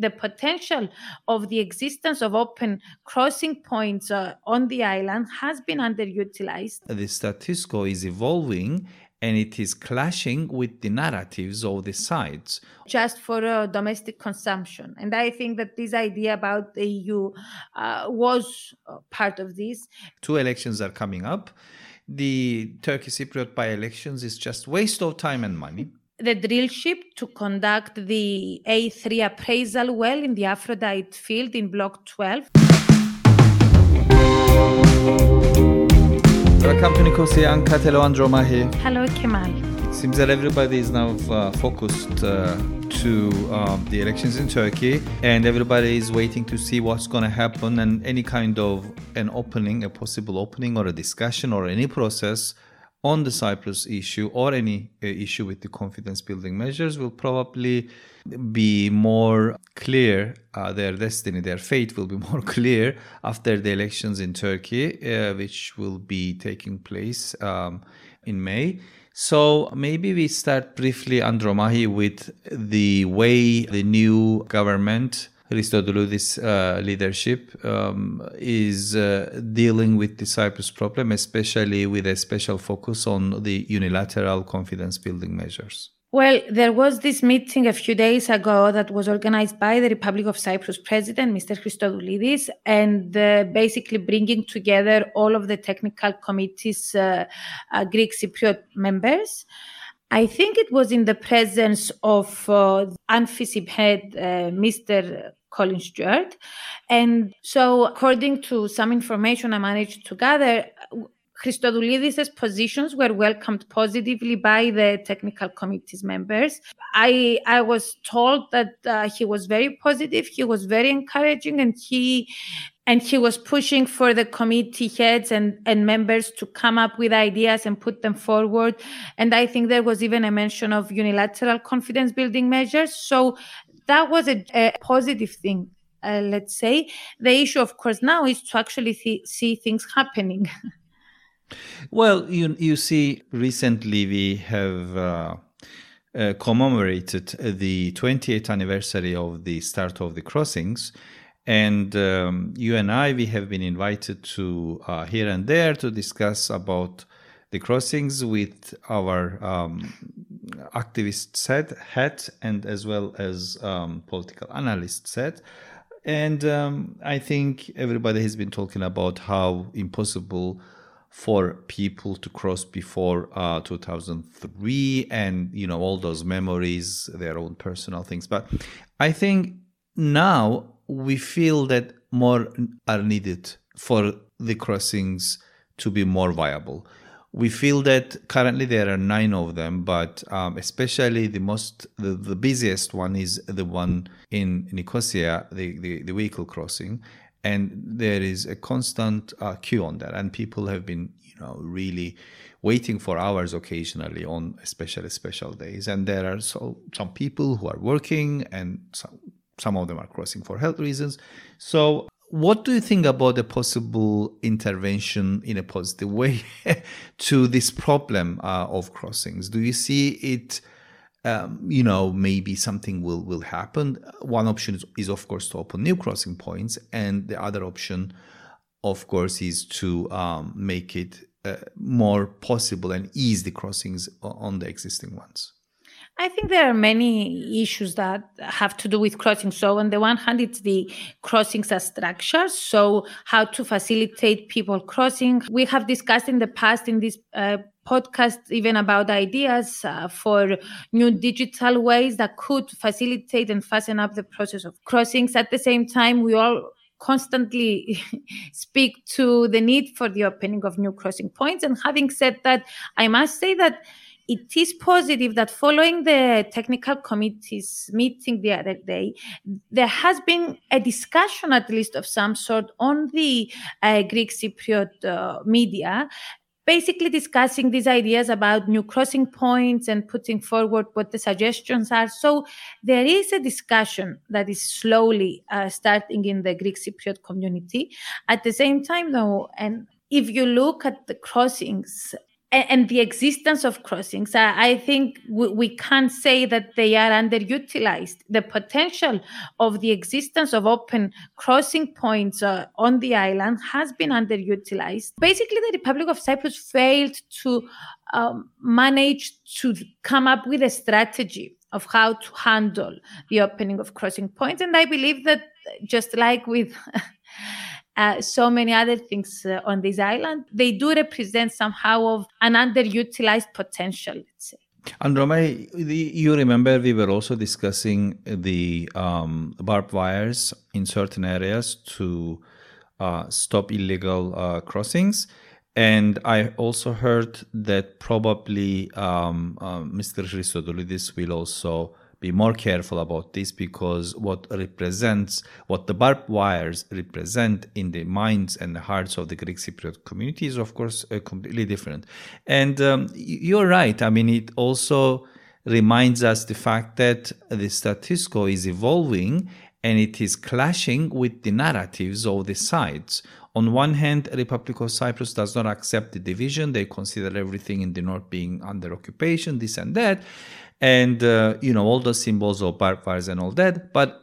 the potential of the existence of open crossing points uh, on the island has been underutilized. The status quo is evolving and it is clashing with the narratives of the sides. Just for uh, domestic consumption. And I think that this idea about the EU uh, was uh, part of this. Two elections are coming up. The Turkey Cypriot by elections is just waste of time and money the drill ship to conduct the A3 appraisal well in the Aphrodite field in Block 12. Welcome to Nicosia, Ankatelo Andromachi. Hello, Kemal. It seems that everybody is now uh, focused uh, to um, the elections in Turkey, and everybody is waiting to see what's going to happen and any kind of an opening, a possible opening, or a discussion, or any process on the Cyprus issue or any uh, issue with the confidence building measures will probably be more clear. Uh, their destiny, their fate will be more clear after the elections in Turkey, uh, which will be taking place um, in May. So maybe we start briefly, Andromachi, with the way the new government Christodoulidis uh, leadership um, is uh, dealing with the Cyprus problem, especially with a special focus on the unilateral confidence building measures. Well, there was this meeting a few days ago that was organized by the Republic of Cyprus president, Mr. Christodoulidis, and uh, basically bringing together all of the technical committee's uh, uh, Greek Cypriot members. I think it was in the presence of uh, UNFICYP head, uh, Mr. Colin Stewart. And so, according to some information I managed to gather, Christodoulidis' positions were welcomed positively by the technical committee's members. I I was told that uh, he was very positive, he was very encouraging, and he and he was pushing for the committee heads and, and members to come up with ideas and put them forward. And I think there was even a mention of unilateral confidence building measures. So that was a, a positive thing, uh, let's say. The issue, of course, now is to actually th- see things happening. well, you, you see, recently we have. Uh, uh, commemorated the 28th anniversary of the start of the crossings, and um, you and I, we have been invited to uh, here and there to discuss about the crossings with our um, activist said hat and as well as um, political analyst said. And um, i think everybody has been talking about how impossible for people to cross before uh, 2003 and you know all those memories their own personal things. But i think now we feel that more are needed for the crossings to be more viable we feel that currently there are nine of them, but um, especially the most, the, the busiest one is the one in Nicosia, the, the, the vehicle crossing. And there is a constant uh, queue on that. And people have been, you know, really waiting for hours occasionally on especially special days. And there are so some people who are working and some, some of them are crossing for health reasons. So what do you think about a possible intervention in a positive way to this problem uh, of crossings? Do you see it? Um, you know, maybe something will will happen. One option is, is, of course, to open new crossing points, and the other option, of course, is to um, make it uh, more possible and ease the crossings on the existing ones. I think there are many issues that have to do with crossing. So, on the one hand, it's the crossings as structures. So, how to facilitate people crossing. We have discussed in the past in this uh, podcast even about ideas uh, for new digital ways that could facilitate and fasten up the process of crossings. At the same time, we all constantly speak to the need for the opening of new crossing points. And having said that, I must say that it is positive that following the technical committee's meeting the other day, there has been a discussion, at least of some sort, on the uh, Greek Cypriot uh, media basically discussing these ideas about new crossing points and putting forward what the suggestions are. So there is a discussion that is slowly uh, starting in the Greek Cypriot community. At the same time, though, and if you look at the crossings and the existence of crossings, I think we can't say that they are underutilized. The potential of the existence of open crossing points uh, on the island has been underutilized. Basically, the Republic of Cyprus failed to um, manage to come up with a strategy of how to handle the opening of crossing points. And I believe that just like with uh, so many other things uh, on this island, they do represent somehow of an underutilized potential, let's say. And Romay, you remember we were also discussing the um, barbed wires in certain areas to uh, stop illegal uh, crossings. And I also heard that probably um, uh, Mr. Christodoulidis will also be more careful about this because what represents what the barbed wires represent in the minds and the hearts of the Greek Cypriot community is of course uh, completely different. And um, you're right. I mean, it also reminds us the fact that the status quo is evolving and it is clashing with the narratives of the sides. On one hand, Republic of Cyprus does not accept the division. They consider everything in the north being under occupation, this and that and uh, you know all the symbols of barbed and all that. But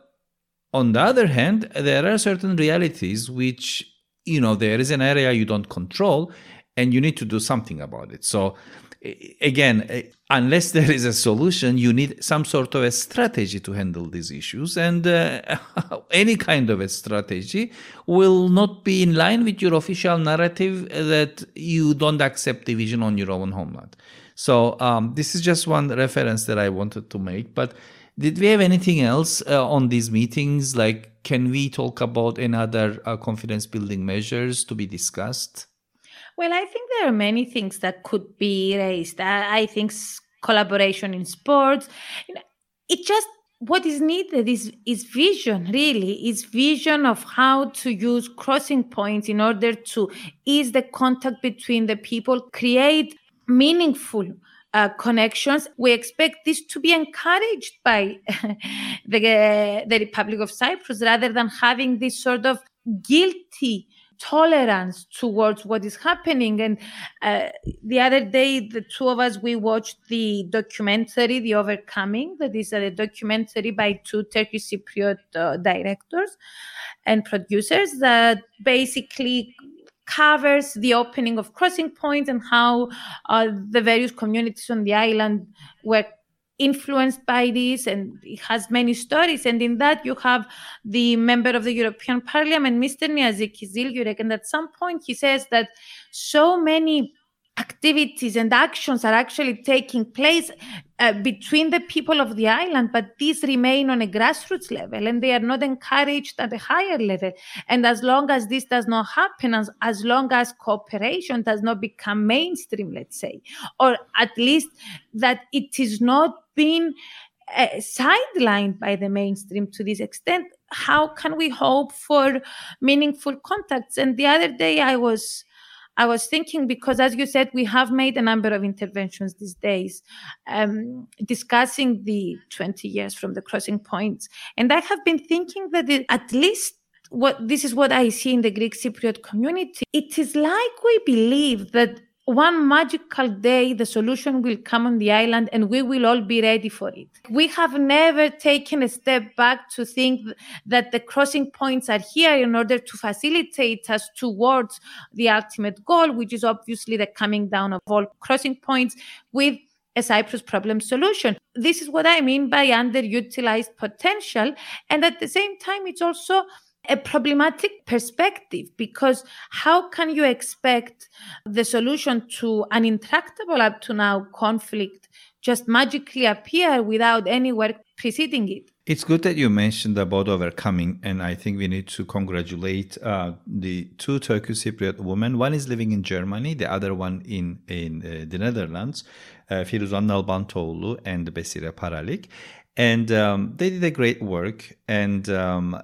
on the other hand there are certain realities which you know there is an area you don't control and you need to do something about it. So again unless there is a solution you need some sort of a strategy to handle these issues. And uh, any kind of a strategy will not be in line with your official narrative that you don't accept division on your own homeland so um, this is just one reference that I wanted to make. But did we have anything else uh, on these meetings? Like, can we talk about another uh, confidence building measures to be discussed? Well, I think there are many things that could be raised. I, I think collaboration in sports. It just what is needed is is vision really is vision of how to use crossing points in order to ease the contact between the people create meaningful uh, connections. We expect this to be encouraged by the, uh, the Republic of Cyprus rather than having this sort of guilty tolerance towards what is happening. And uh, the other day, the two of us, we watched the documentary, The Overcoming, that is a documentary by two Turkish Cypriot uh, directors and producers that basically covers the opening of crossing points and how uh, the various communities on the island were influenced by this and it has many stories. And in that you have the member of the european parliament mr Niyazi Kızılyürek and at some point he says that so many activities and actions are actually taking place uh, between the people of the island, but these remain on a grassroots level and they are not encouraged at a higher level. And as long as this does not happen, as, as long as cooperation does not become mainstream, let's say, or at least that it is not being uh, sidelined by the mainstream to this extent, how can we hope for meaningful contacts? And the other day I was I was thinking because, as you said, we have made a number of interventions these days, um, discussing the 20 years from the crossing points. And I have been thinking that it, at least what this is what I see in the Greek Cypriot community. It is like we believe that one magical day the solution will come on the island and we will all be ready for it. We have never taken a step back to think that the crossing points are here in order to facilitate us towards the ultimate goal, which is obviously the coming down of all crossing points with a Cyprus problem solution. This is what I mean by underutilized potential. And at the same time, it's also a problematic perspective because how can you expect the solution to an intractable up to now conflict just magically appear without any work preceding it? It's good that you mentioned about overcoming, and I think we need to congratulate uh, the two Turkish Cypriot women. One is living in Germany, the other one in in uh, the Netherlands, uh, Firuzan Nalbantoğlu and Besire Paralik, and um, they did a great work. And um,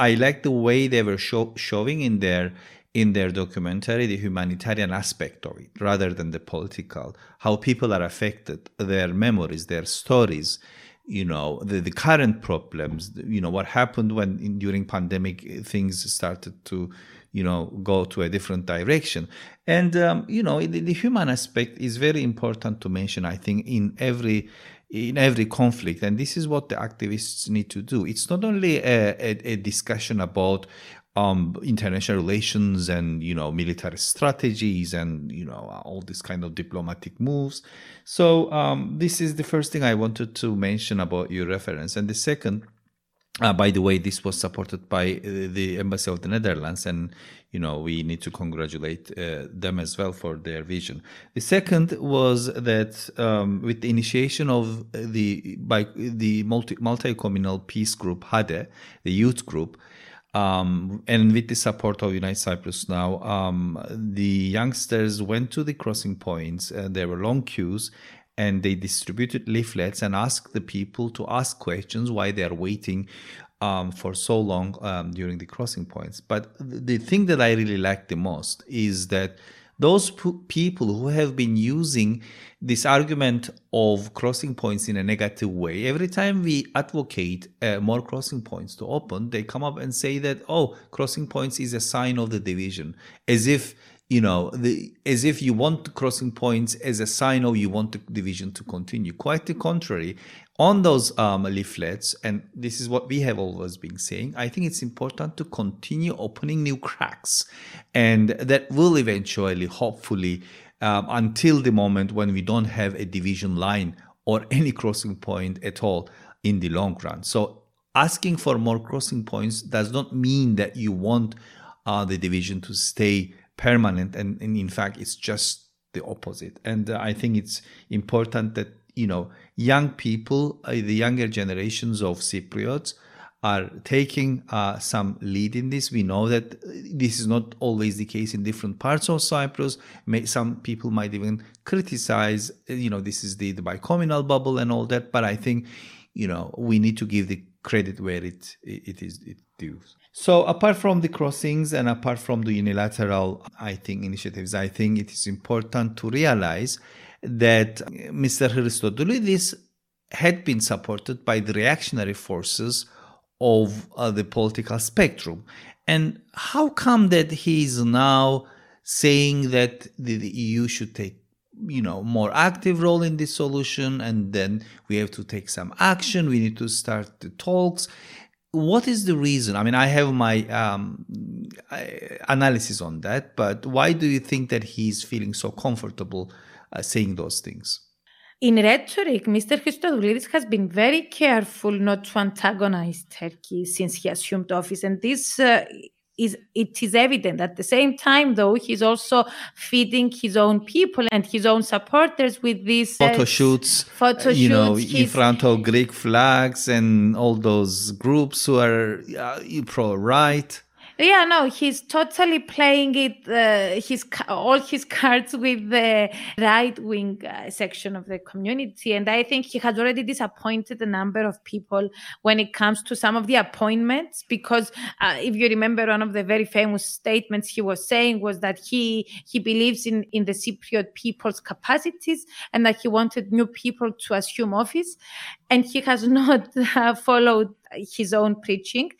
I like the way they were show, showing in their in their documentary the humanitarian aspect of it rather than the political how people are affected their memories their stories you know the, the current problems you know what happened when in, during pandemic things started to you know go to a different direction. And um, you know the, the human aspect is very important to mention i think in every in every conflict and this is what the activists need to do it's not only a, a, a discussion about um, international relations and you know military strategies and you know all these kind of diplomatic moves. So um, this is the first thing I wanted to mention about your reference, and the second. Uh, by the way, this was supported by uh, the embassy of the Netherlands, and you know we need to congratulate uh, them as well for their vision. The second was that um, with the initiation of the by the multi multi communal peace group HADE, the youth group, um, and with the support of Unite Cyprus Now, um, the youngsters went to the crossing points there were long queues and they distributed leaflets and asked the people to ask questions why they are waiting um, for so long um, during the crossing points. But the thing that I really like the most is that those people who have been using this argument of crossing points in a negative way, every time we advocate uh, more crossing points to open, they come up and say that, oh, crossing points is a sign of the division, as if you know, the, as if you want crossing points as a sign of you want the division to continue. Quite the contrary on those um, leaflets, and this is what we have always been saying, I think it's important to continue opening new cracks. And that will eventually, hopefully, um, until the moment when we don't have a division line or any crossing point at all in the long run. So, asking for more crossing points does not mean that you want uh, the division to stay permanent. And, and, in fact, it's just the opposite. And uh, I think it's important that you know, young people, uh, the younger generations of Cypriots are taking uh, some lead in this. We know that uh, this is not always the case in different parts of Cyprus. May, some people might even criticize, uh, you know, this is the, the bicommunal bubble and all that. But I think, you know, we need to give the credit where it it is it due. So apart from the crossings and apart from the unilateral, I think initiatives, I think it is important to realize that Mr. Christodoulidis had been supported by the reactionary forces of uh, the political spectrum. And how come that he is now saying that the, the, EU should take you know more active role in this solution and then we have to take some action we need to start the talks what is the reason i mean i have my um, analysis on that but why do you think that he's feeling so comfortable uh, saying those things. In rhetoric, Mr. Christodoulidis has been very careful not to antagonize Turkey since he assumed office, and this uh, is it is evident. At the same time, though, he's also feeding his own people and his own supporters with these uh, photo shoots, photo you know, in front of Greek flags and all those groups who are uh, pro-right. Yeah, no, he's totally playing it. Uh, his all his cards with the right wing uh, section of the community, and I think he has already disappointed a number of people when it comes to some of the appointments. Because uh, if you remember, one of the very famous statements he was saying was that he he believes in in the Cypriot people's capacities and that he wanted new people to assume office, and he has not uh, followed his own preaching.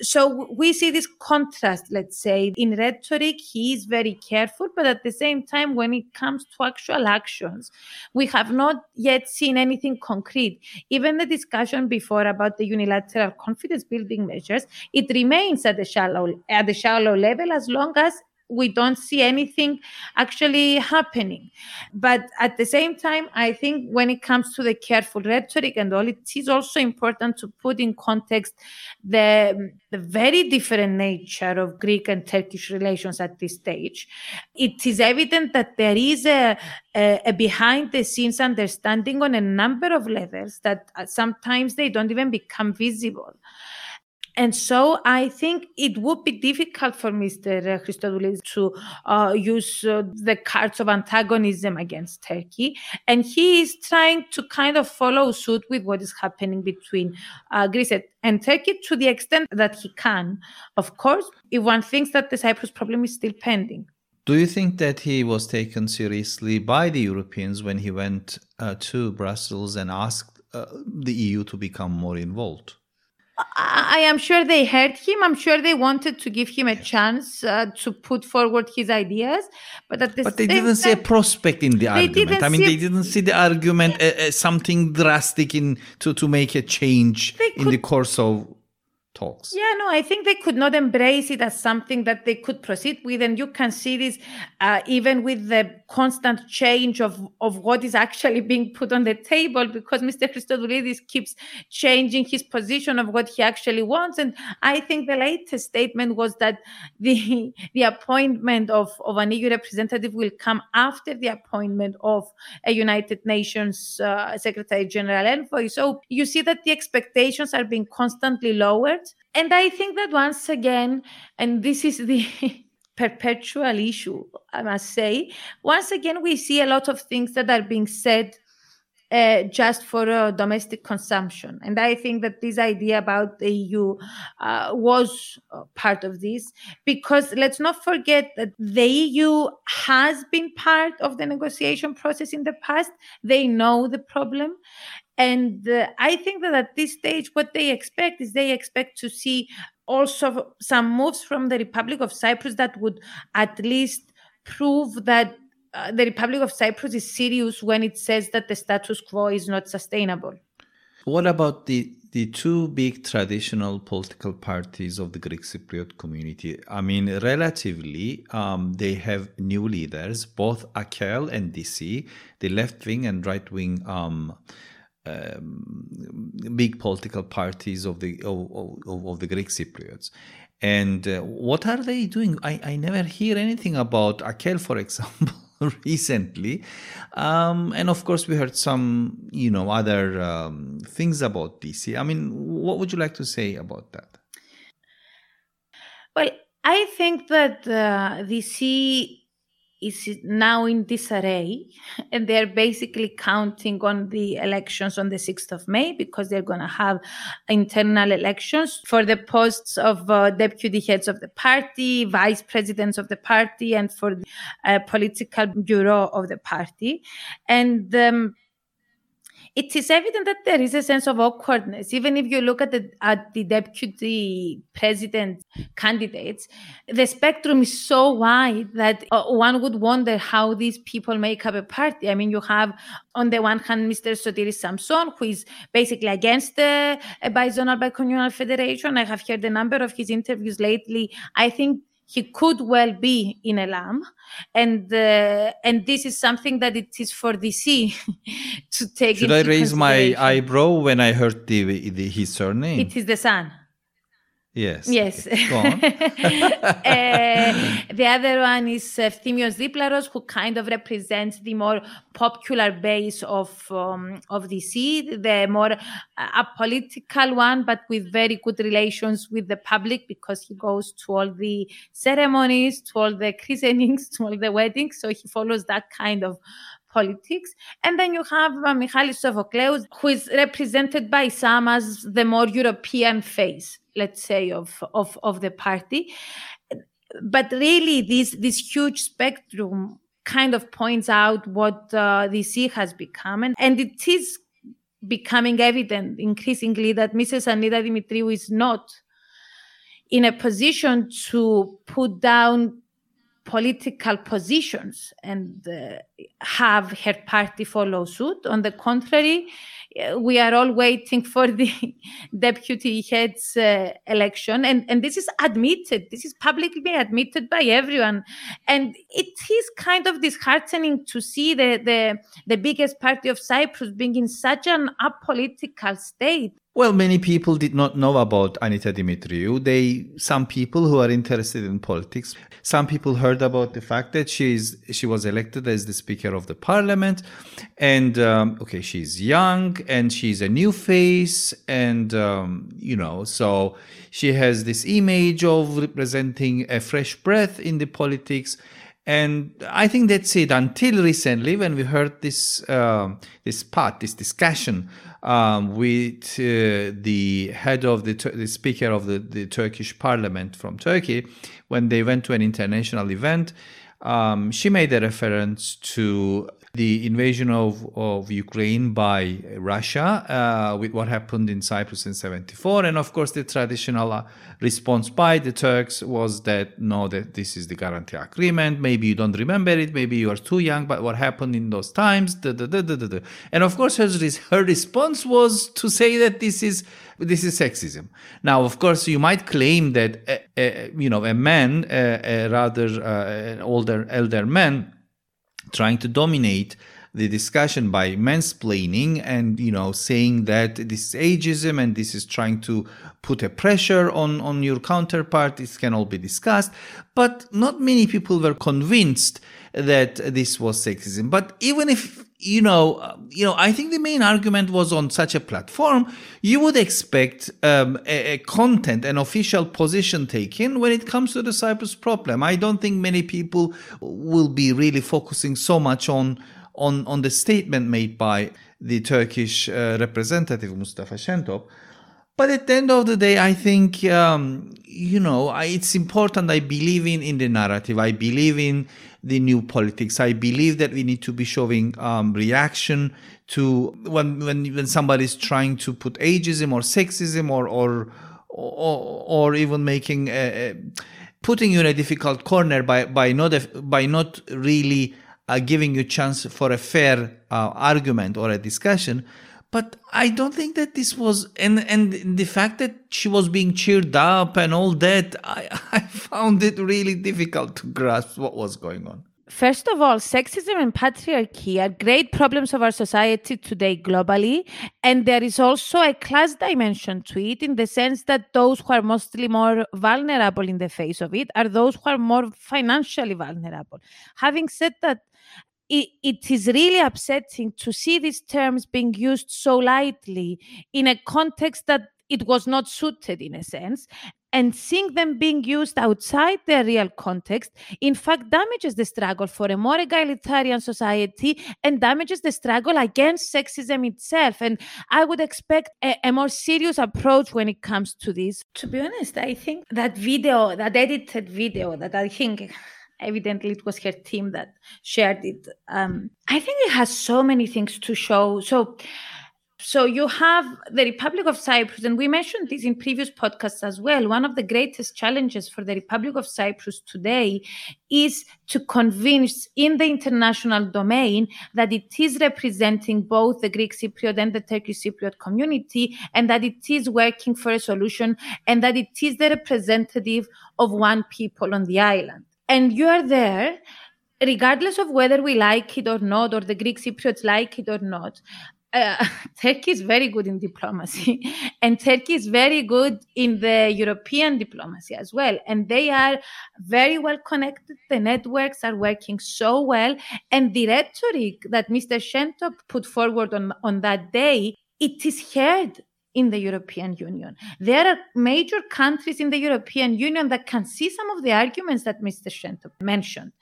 So we see this contrast, let's say, in rhetoric, he is very careful, but at the same time, when it comes to actual actions, we have not yet seen anything concrete. Even the discussion before about the unilateral confidence building measures, it remains at the shallow at the shallow level as long as we don't see anything actually happening. But at the same time, I think when it comes to the careful rhetoric and all, it is also important to put in context the, the very different nature of Greek and Turkish relations at this stage. It is evident that there is a, a, a behind the scenes understanding on a number of levels that uh, sometimes they don't even become visible. And so I think it would be difficult for Mr. Christodoulidis to uh, use uh, the cards of antagonism against Turkey. And he is trying to kind of follow suit with what is happening between uh, Greece and Turkey to the extent that he can. Of course, if one thinks that the Cyprus problem is still pending. Do you think that he was taken seriously by the Europeans when he went uh, to Brussels and asked uh, the EU to become more involved. I am sure they heard him. I'm sure they wanted to give him a chance uh, to put forward his ideas, but at the but they didn't see a prospect in the argument. I mean, they didn't see the argument uh, uh, something drastic in to to make a change in the course of talks. Yeah, no, I think they could not embrace it as something that they could proceed with. And you can see this uh, even with the constant change of, of what is actually being put on the table because Mr. Christodoulidis keeps changing his position of what he actually wants. And I think the latest statement was that the, the appointment of, of an EU representative will come after the appointment of a United Nations uh, Secretary General envoy. So you see that the expectations are being constantly lowered and I think that once again, and this is the perpetual issue, I must say, once again, we see a lot of things that are being said uh, just for uh, domestic consumption. And I think that this idea about the EU uh, was uh, part of this because let's not forget that the EU has been part of the negotiation process in the past. They know the problem. And I think that at this stage, what they expect is they expect to see also some moves from the Republic of Cyprus that would at least prove that uh, the Republic of Cyprus is serious when it says that the status quo is not sustainable. What about the the two big traditional political parties of the Greek Cypriot community? I mean, relatively, um, they have new leaders, both Akel and DISY, the left wing and right wing um, um, big political parties of the of, of, of the Greek Cypriots. And uh, what are they doing? I, I never hear anything about Akel, for example, recently. Um, and of course, we heard some, you know, other um, things about DISY. I mean, what would you like to say about that? Well, I think that uh, DISY is now in disarray and they're basically counting on the elections on the 6th of May because they're going to have internal elections for the posts of uh, deputy heads of the party, vice presidents of the party, and for the uh, political bureau of the party. And um, it is evident that there is a sense of awkwardness. Even if you look at the at the deputy president candidates, the spectrum is so wide that uh, one would wonder how these people make up a party. I mean, you have on the one hand Mr. Sotiris Samson, who is basically against the uh, bizonal bicommunal federation. I have heard a number of his interviews lately. I think he could well be in Elam, and uh, and this is something that it is for DISY to take. Should I raise my eyebrow when I heard the, the his surname? It is the son. Yes. Yes. Okay. Go on. uh, the other one is uh, Efthymios Diplaros, who kind of represents the more popular base of um, of DISY, the more uh, apolitical one, but with very good relations with the public because he goes to all the ceremonies, to all the christenings, to all the weddings. So he follows that kind of politics. And then you have uh, Michalis Sophocleous, who is represented by some as the more European face let's say, of, of, of the party. But really, this, this huge spectrum kind of points out what uh, DISY has become. And, and it is becoming evident increasingly that Mrs. Annita Demetriou is not in a position to put down political positions and uh, have her party follow suit. On the contrary, we are all waiting for the deputy head's uh, election and and this is admitted this is publicly admitted by everyone. And it is kind of disheartening to see the the, the biggest party of cyprus being in such an apolitical state well, many people did not know about Annita Demetriou. They, some people who are interested in politics, some people heard about the fact that she's she was elected as the Speaker of the Parliament, and um, okay, she's young and she's a new face, and um, you know, so she has this image of representing a fresh breath in the politics. And I think that's it. Until recently, when we heard this uh, this part, this discussion um, with uh, the head of the, the speaker of the, the Turkish parliament from Turkey when they went to an international event. Um, she made a reference to the invasion of, of Ukraine by Russia, uh, with what happened in Cyprus in 74. And of course, the traditional uh, response by the Turks was that no, that this is the guarantee agreement. Maybe you don't remember it, maybe you are too young, but what happened in those times? Da, da, da, and of course, her, her response was to say that this is this is sexism. Now, of course, you might claim that uh, uh, you know a man, uh, rather an older elder man, trying to dominate the discussion by mansplaining and you know saying that this is ageism and this is trying to put a pressure on on your counterpart. This can all be discussed. But not many people were convinced that this was sexism. But even if you know you know i think the main argument was on such a platform you would expect um, a, a content an official position taken when it comes to the cyprus problem i don't think many people will be really focusing so much on on, on the statement made by the Turkish uh, representative Mustafa Şentop. But at the end of the day, I think, um, you know, I, it's important. I believe in, in the narrative. I believe in the new politics. I believe that we need to be showing um, reaction to when, when, when somebody is trying to put ageism or sexism or, or, or, or even making, a, a, putting you in a difficult corner by, by not, by not really uh, giving you a chance for a fair uh, argument or a discussion. But I don't think that this was, and and the fact that she was being cheered up and all that, I, I found it really difficult to grasp what was going on. First of all, sexism and patriarchy are great problems of our society today globally. And there is also a class dimension to it in the sense that those who are mostly more vulnerable in the face of it are those who are more financially vulnerable. Having said that, it, it is really upsetting to see these terms being used so lightly in a context that it was not suited in a sense and seeing them being used outside their real context in fact damages the struggle for a more egalitarian society and damages the struggle against sexism itself. And i would expect a, a more serious approach when it comes to this. To be honest i think that video that edited video that i think evidently it was her team that shared it. Um, i think it has so many things to show. So so you have the republic of cyprus and we mentioned this in previous podcasts as well. One of the greatest challenges for the republic of cyprus today is to convince in the international domain that it is representing both the greek cypriot and the turkish cypriot community and that it is working for a solution and that it is the representative of one people on the island and you are there regardless of whether we like it or not or the greek cypriots like it or not uh, Turkey is very good in diplomacy, and Turkey is very good in the European diplomacy as well. And they are very well connected. The networks are working so well. And the rhetoric that Mr. Şentop put forward on, on that day, it is heard in the European Union. There are major countries in the European Union that can see some of the arguments that Mr. Şentop mentioned.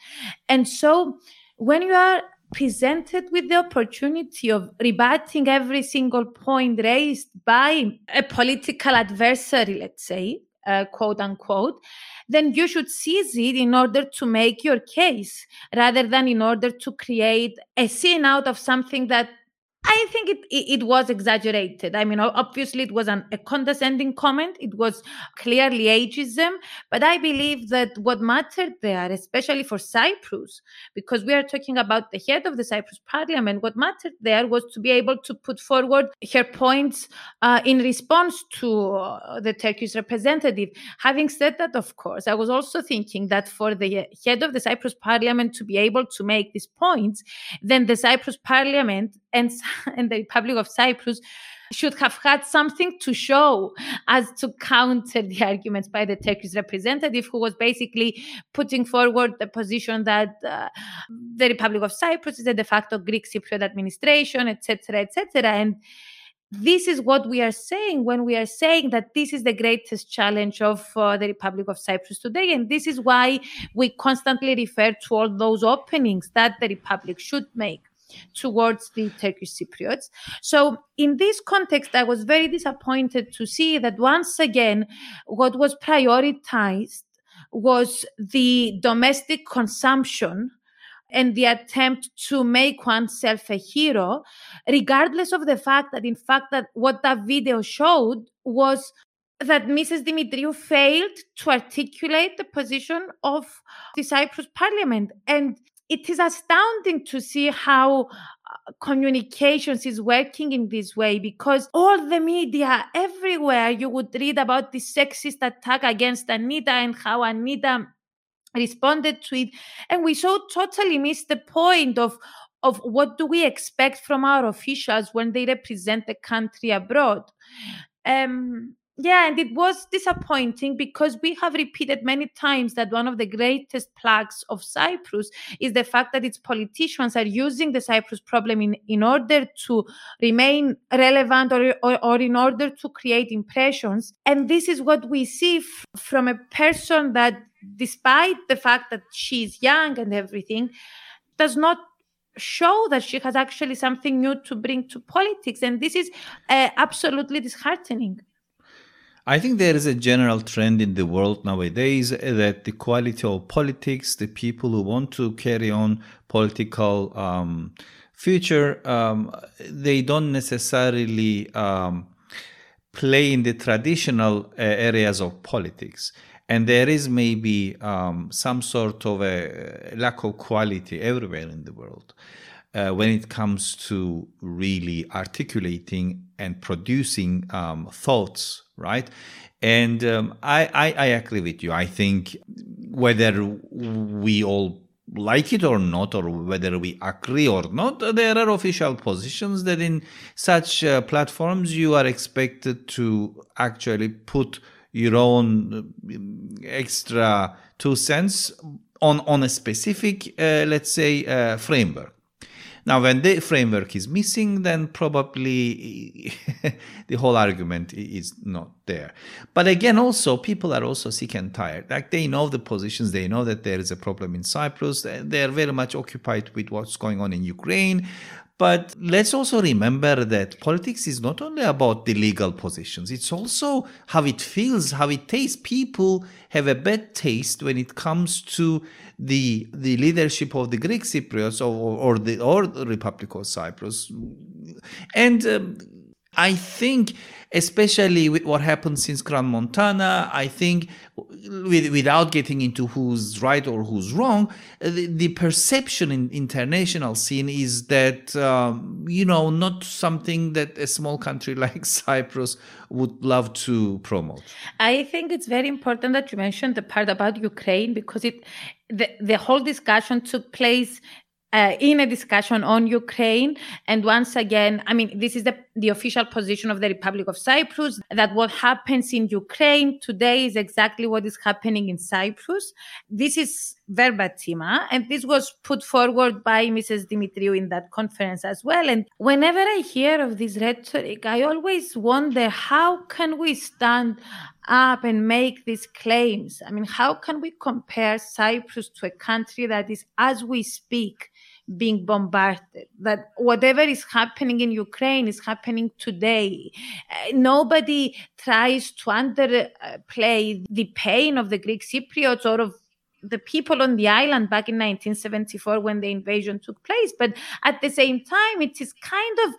And so when you are presented with the opportunity of rebutting every single point raised by a political adversary, let's say, uh, quote unquote, then you should seize it in order to make your case rather than in order to create a scene out of something that I think it, it, it was exaggerated. I mean, obviously, it was an, a condescending comment. It was clearly ageism. But I believe that what mattered there, especially for Cyprus, because we are talking about the head of the Cyprus parliament, what mattered there was to be able to put forward her points uh, in response to uh, the Turkish representative. Having said that, of course, I was also thinking that for the head of the Cyprus parliament to be able to make these points, then the Cyprus parliament and, and the Republic of Cyprus should have had something to show as to counter the arguments by the Turkish representative, who was basically putting forward the position that uh, the Republic of Cyprus is a de facto Greek Cypriot administration, etc., etc. And this is what we are saying when we are saying that this is the greatest challenge of uh, the Republic of Cyprus today. And this is why we constantly refer to all those openings that the Republic should make towards the Turkish Cypriots. So, in this context, I was very disappointed to see that once again, what was prioritized was the domestic consumption and the attempt to make oneself a hero, regardless of the fact that, in fact, that what that video showed was that Mrs. Demetriou failed to articulate the position of the Cyprus parliament. And it is astounding to see how uh, communications is working in this way because all the media everywhere you would read about the sexist attack against Annita and how Annita responded to it and we so totally missed the point of of what do we expect from our officials when they represent the country abroad. Um yeah, and it was disappointing because we have repeated many times that one of the greatest plagues of Cyprus is the fact that its politicians are using the Cyprus problem in, in order to remain relevant or, or, or in order to create impressions. And this is what we see f- from a person that, despite the fact that she's young and everything, does not show that she has actually something new to bring to politics. And this is uh, absolutely disheartening. I think there is a general trend in the world nowadays that the quality of politics, the people who want to carry on political um, future, um, they don't necessarily um, play in the traditional uh, areas of politics. And there is maybe um, some sort of a lack of quality everywhere in the world. Uh, when it comes to really articulating and producing um, thoughts right? And um, I, I, I agree with you. I think whether we all like it or not, or whether we agree or not, there are official positions that in such uh, platforms you are expected to actually put your own uh, extra two cents on on a specific, uh, let's say, uh, framework. Now, when the framework is missing, then probably the whole argument is not there. But again, also, people are also sick and tired. Like they know the positions, they know that there is a problem in Cyprus, they're very much occupied with what's going on in Ukraine. But let's also remember that politics is not only about the legal positions, it's also how it feels, how it tastes. People have a bad taste when it comes to the the leadership of the Greek Cypriots or, or the or the Republic of Cyprus. And um, I think especially with what happened since Crans-Montana. I think, with, without getting into who's right or who's wrong, the, the perception in international scene is that um, you know not something that a small country like Cyprus would love to promote. I think it's very important that you mentioned the part about Ukraine because it the, the whole discussion took place uh, in a discussion on Ukraine. And once again, I mean, this is the, the official position of the Republic of Cyprus that what happens in Ukraine today is exactly what is happening in Cyprus. This is verbatim, and this was put forward by Mrs. Demetriou in that conference as well. And whenever I hear of this rhetoric, I always wonder how can we stand up and make these claims? I mean, how can we compare Cyprus to a country that is, as we speak, being bombarded, that whatever is happening in Ukraine is happening today. Uh, nobody tries to underplay the pain of the Greek Cypriots or of the people on the island back in 1974 when the invasion took place. But at the same time, it is kind of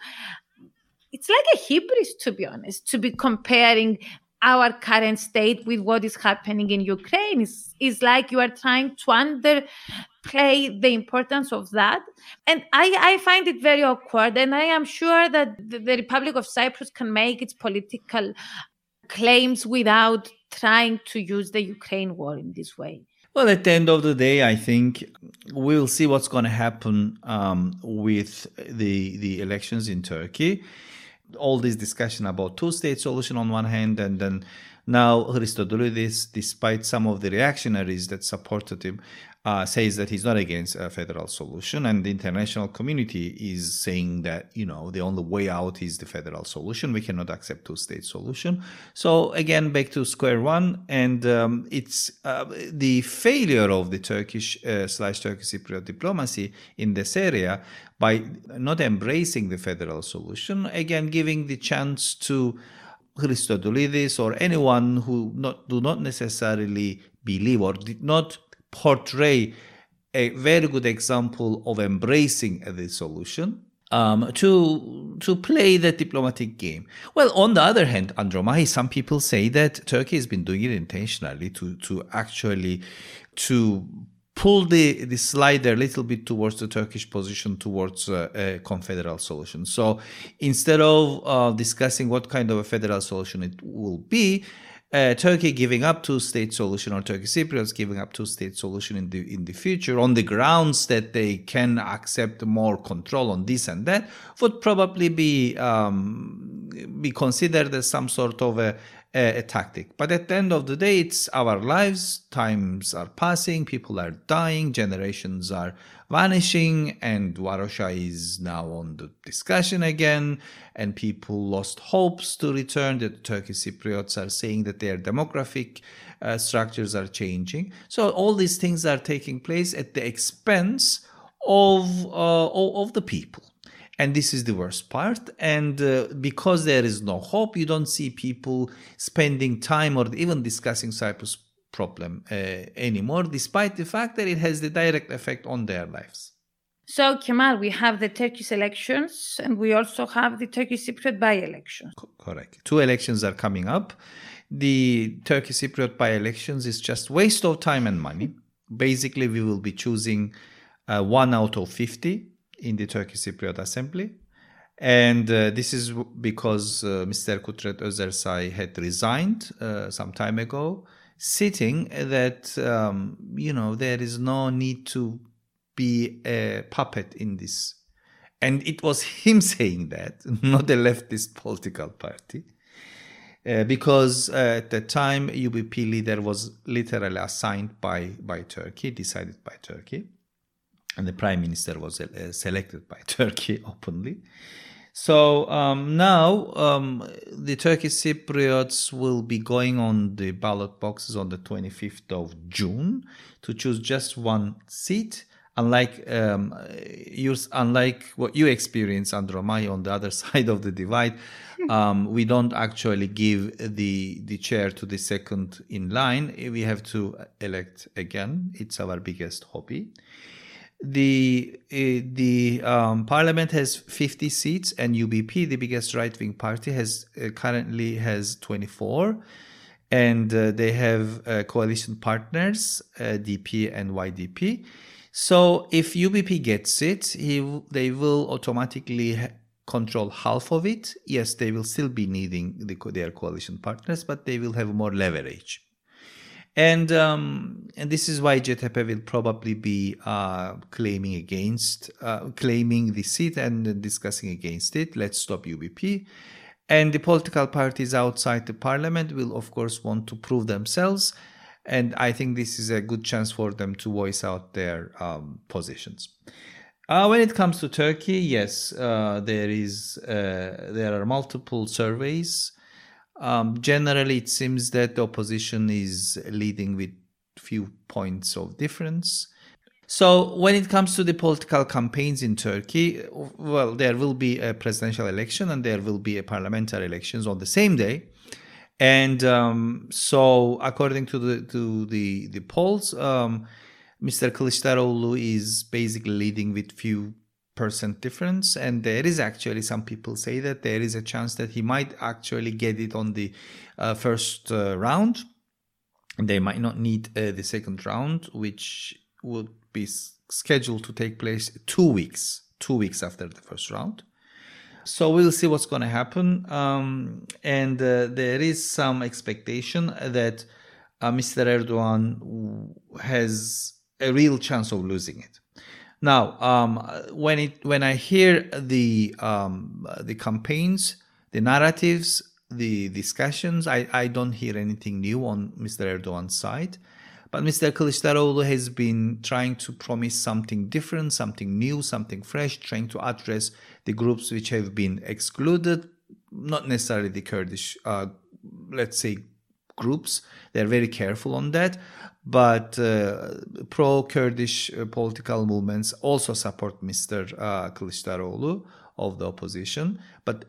it's like a hubris, to be honest, to be comparing our current state with what is happening in Ukraine. It's, it's like you are trying to underplay the importance of that. And I, I find it very awkward. And I am sure that the, the Republic of Cyprus can make its political claims without trying to use the Ukraine war in this way. Well, at the end of the day, I think we'll see what's going to happen um, with the the elections in Turkey all this discussion about two-state solution on one hand, and then now Christodoulidis, despite some of the reactionaries that supported him, uh, says that he's not against a federal solution, and the international community is saying that you know the only way out is the federal solution. We cannot accept two-state solution. So again, back to square one, and um, it's uh, the failure of the Turkish uh, slash Turkish Cypriot diplomacy in this area by not embracing the federal solution. Again, giving the chance to Christodoulidis or anyone who not, do not necessarily believe or did not portray a very good example of embracing the solution um, to to play the diplomatic game. Well, on the other hand, Andromachi, some people say that Turkey has been doing it intentionally to to actually to pull the, the slider a little bit towards the Turkish position towards uh, a confederal solution. So instead of uh, discussing what kind of a federal solution it will be, uh, Turkey giving up two-state solution or Turkey Cypriots giving up two-state solution in the in the future on the grounds that they can accept more control on this and that would probably be um, be considered as some sort of a, a, a, tactic. But at the end of the day, it's our lives. Times are passing, people are dying, generations are vanishing, and Varosha is now on the discussion again. And people lost hopes to return. The Turkish Cypriots are saying that their demographic uh, structures are changing. So all these things are taking place at the expense of uh, of the people and this is the worst part. And uh, because there is no hope you don't see people spending time or even discussing cyprus problem uh, anymore despite the fact that it has the direct effect on their lives. So kemal we have the turkish elections and we also have the turkish cypriot by-elections correct. Two elections are coming up. The turkish cypriot by-elections is just waste of time and money. Basically we will be choosing uh, one out of 50 in the Turkish Cypriot Assembly. And uh, this is because uh, Mr. Kudret Özersay had resigned uh, some time ago, sitting that, um, you know, there is no need to be a puppet in this. And it was him saying that, not a leftist political party. Uh, because uh, at the time UBP leader was literally assigned by, by Turkey, decided by Turkey and the prime minister was uh, selected by Turkey openly. So um, now um, the Turkish Cypriots will be going on the ballot boxes on the 25th of June to choose just one seat. Unlike um, yours, unlike what you experience, Andromachi, on the other side of the divide, um, we don't actually give the the chair to the second in line. We have to elect again. It's our biggest hobby the uh, the um, parliament has 50 seats and UBP the biggest right wing party has uh, currently has 24 and uh, they have uh, coalition partners uh, DP and YDP so if UBP gets it he, they will automatically ha- control half of it. Yes they will still be needing the, their coalition partners but they will have more leverage and um, and this is why CHP will probably be uh, claiming against, uh, claiming the seat and discussing against it. Let's stop UBP. And the political parties outside the parliament will, of course, want to prove themselves. And I think this is a good chance for them to voice out their um, positions. Uh, when it comes to Turkey, yes, uh, there is uh, there are multiple surveys um, generally, it seems that the opposition is leading with few points of difference. So, when it comes to the political campaigns in Turkey, well, there will be a presidential election and there will be a parliamentary elections on the same day. And um, so, according to the to the the polls, um, Mr. Kılıçdaroğlu is basically leading with few percent difference. And there is actually some people say that there is a chance that he might actually get it on the uh, first uh, round. They might not need uh, the second round which would be scheduled to take place two weeks two weeks after the first round. So we'll see what's going to happen. Um, and uh, there is some expectation that uh, mr erdogan has a real chance of losing it now, um, when it when I hear the um, the campaigns, the narratives, the discussions, I, I don't hear anything new on Mr. Erdogan's side. But Mr. Kılıçdaroğlu has been trying to promise something different, something new, something fresh, trying to address the groups which have been excluded, not necessarily the Kurdish, uh, let's say, groups. They're very careful on that but uh, pro-Kurdish uh, political movements also support Mr. Uh, Kılıçdaroğlu of the opposition, but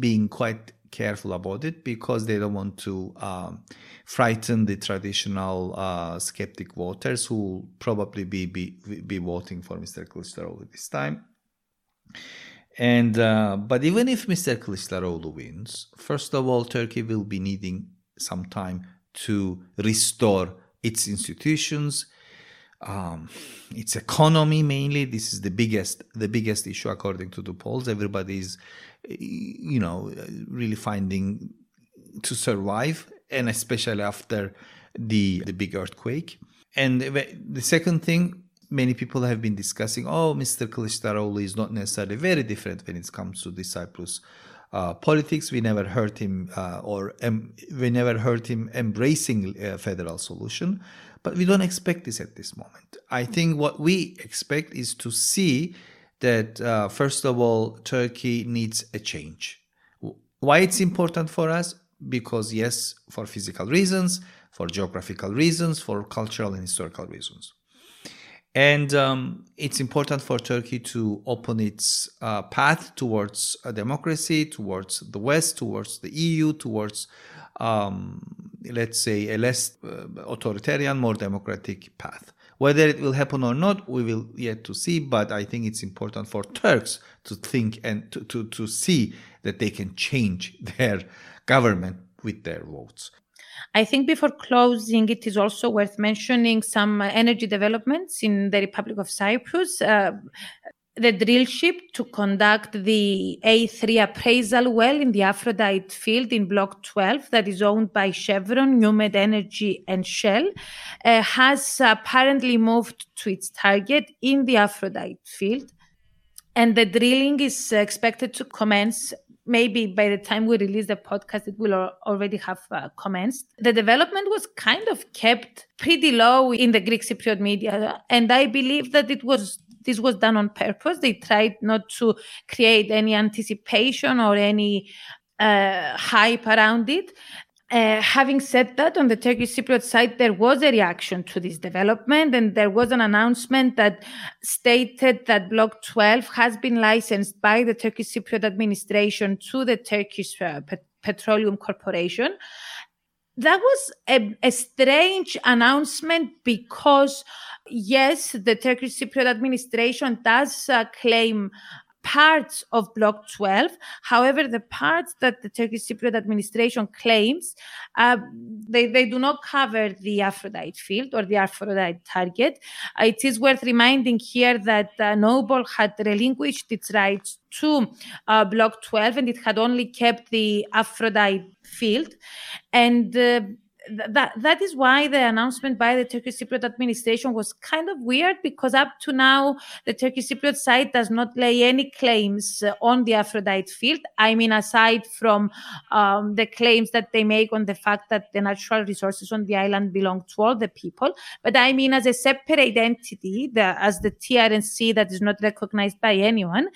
being quite careful about it because they don't want to um, frighten the traditional uh, skeptic voters who will probably be, be, be voting for Mr. Kılıçdaroğlu this time. And uh, but even if Mr. Kılıçdaroğlu wins, first of all, Turkey will be needing some time to restore its institutions, um, its economy mainly. This is the biggest the biggest issue according to the polls. Everybody is, you know, really finding to survive, and especially after the the big earthquake. And the second thing, many people have been discussing. Oh, Mr. Kılıçdaroğlu is not necessarily very different when it comes to the Cyprus. Uh, politics. We never heard him, uh, or we never heard him embracing a federal solution. But we don't expect this at this moment. I think what we expect is to see that, uh, first of all, Turkey needs a change. Why it's important for us? Because, yes, for physical reasons, for geographical reasons, for cultural and historical reasons. And um, it's important for Turkey to open its uh, path towards a democracy, towards the West, towards the EU, towards um, let's say, a less uh, authoritarian, more democratic path. Whether it will happen or not, we will yet to see, but I think it's important for Turks to think and to, to, to see that they can change their government with their votes. I think before closing, it is also worth mentioning some energy developments in the Republic of Cyprus. Uh, the drill ship to conduct the A3 appraisal well in the Aphrodite field in Block 12, that is owned by Chevron, NewMed Energy, and Shell, uh, has apparently moved to its target in the Aphrodite field. And the drilling is expected to commence. Maybe by the time we release the podcast, it will already have uh, commenced. The development was kind of kept pretty low in the Greek Cypriot media. And I believe that it was this was done on purpose. They tried not to create any anticipation or any uh, hype around it. Uh, having said that, on the Turkish Cypriot side, there was a reaction to this development, and there was an announcement that stated that Block 12 has been licensed by the Turkish Cypriot administration to the Turkish uh, Pet- Petroleum Corporation. That was a, a strange announcement because yes, the Turkish Cypriot administration does uh, claim parts of Block 12. However, the parts that the Turkish Cypriot administration claims, uh, they, they do not cover the Aphrodite field or the Aphrodite target. Uh, it is worth reminding here that uh, Noble had relinquished its rights to uh, Block 12 and it had only kept the Aphrodite field. And uh, that that is why the announcement by the Turkish Cypriot administration was kind of weird because up to now the Turkish Cypriot side does not lay any claims uh, on the Aphrodite field. I mean, aside from um, the claims that they make on the fact that the natural resources on the island belong to all the people, but I mean as a separate entity, the, as the TRNC that is not recognized by anyone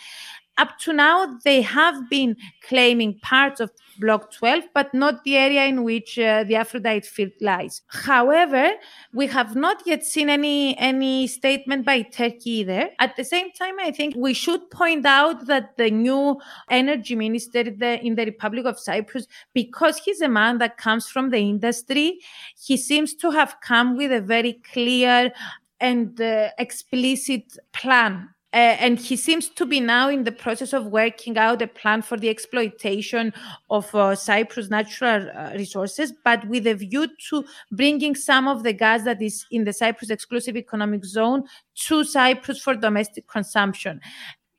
up to now, they have been claiming parts of Block 12, but not the area in which uh, the Aphrodite field lies. However, we have not yet seen any, any statement by Turkey either. At the same time, I think we should point out that the new energy minister in the Republic of Cyprus, because he's a man that comes from the industry, he seems to have come with a very clear and uh, explicit plan uh, and he seems to be now in the process of working out a plan for the exploitation of uh, Cyprus' natural uh, resources, but with a view to bringing some of the gas that is in the Cyprus exclusive economic zone to Cyprus for domestic consumption.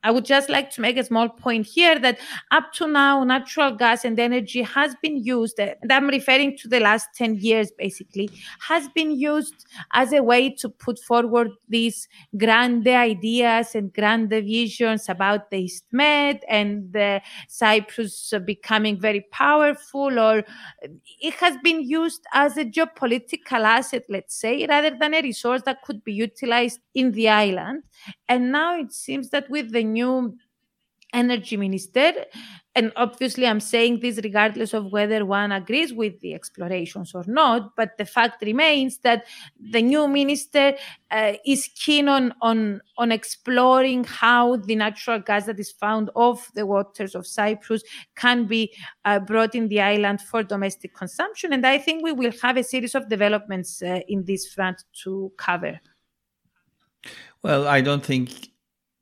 I would just like to make a small point here that up to now, natural gas and energy has been used, and I'm referring to the last 10 years basically, has been used as a way to put forward these grand ideas and grand visions about the East Med and Cyprus becoming very powerful, or it has been used as a geopolitical asset, let's say, rather than a resource that could be utilized in the island. And now it seems that with the new energy minister, and obviously i'm saying this regardless of whether one agrees with the explorations or not but the fact remains that the new minister uh, is keen on, on on exploring how the natural gas that is found off the waters of cyprus can be uh, brought in the island for domestic consumption. And i think we will have a series of developments uh, in this front to cover. Well i don't think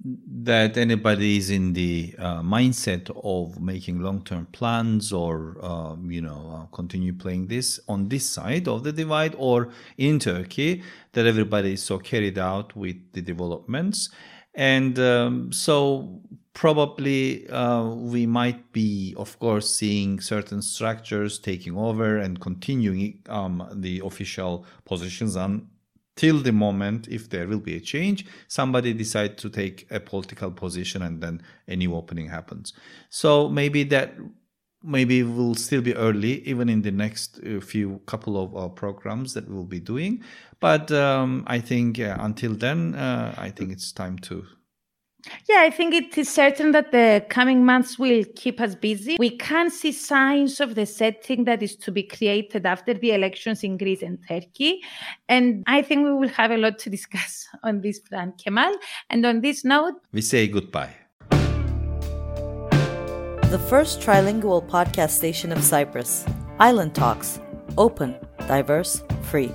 that anybody is in the uh, mindset of making long-term plans or um, you know uh, continue playing this on this side of the divide or in Turkey that everybody is so carried out with the developments. And um, so probably uh, we might be of course seeing certain structures taking over and continuing um, the official positions on till the moment if there will be a change somebody decide to take a political position and then a new opening happens. So maybe that maybe will still be early even in the next uh, few couple of uh, programs that we'll be doing. But um, i think uh, until then uh, i think it's time to yeah, I think it is certain that the coming months will keep us busy. We can see signs of the setting that is to be created after the elections in Greece and Turkey. And I think we will have a lot to discuss on this front, Kemal. And on this note, we say goodbye. The first trilingual podcast station of Cyprus, Island Talks, open, diverse, free.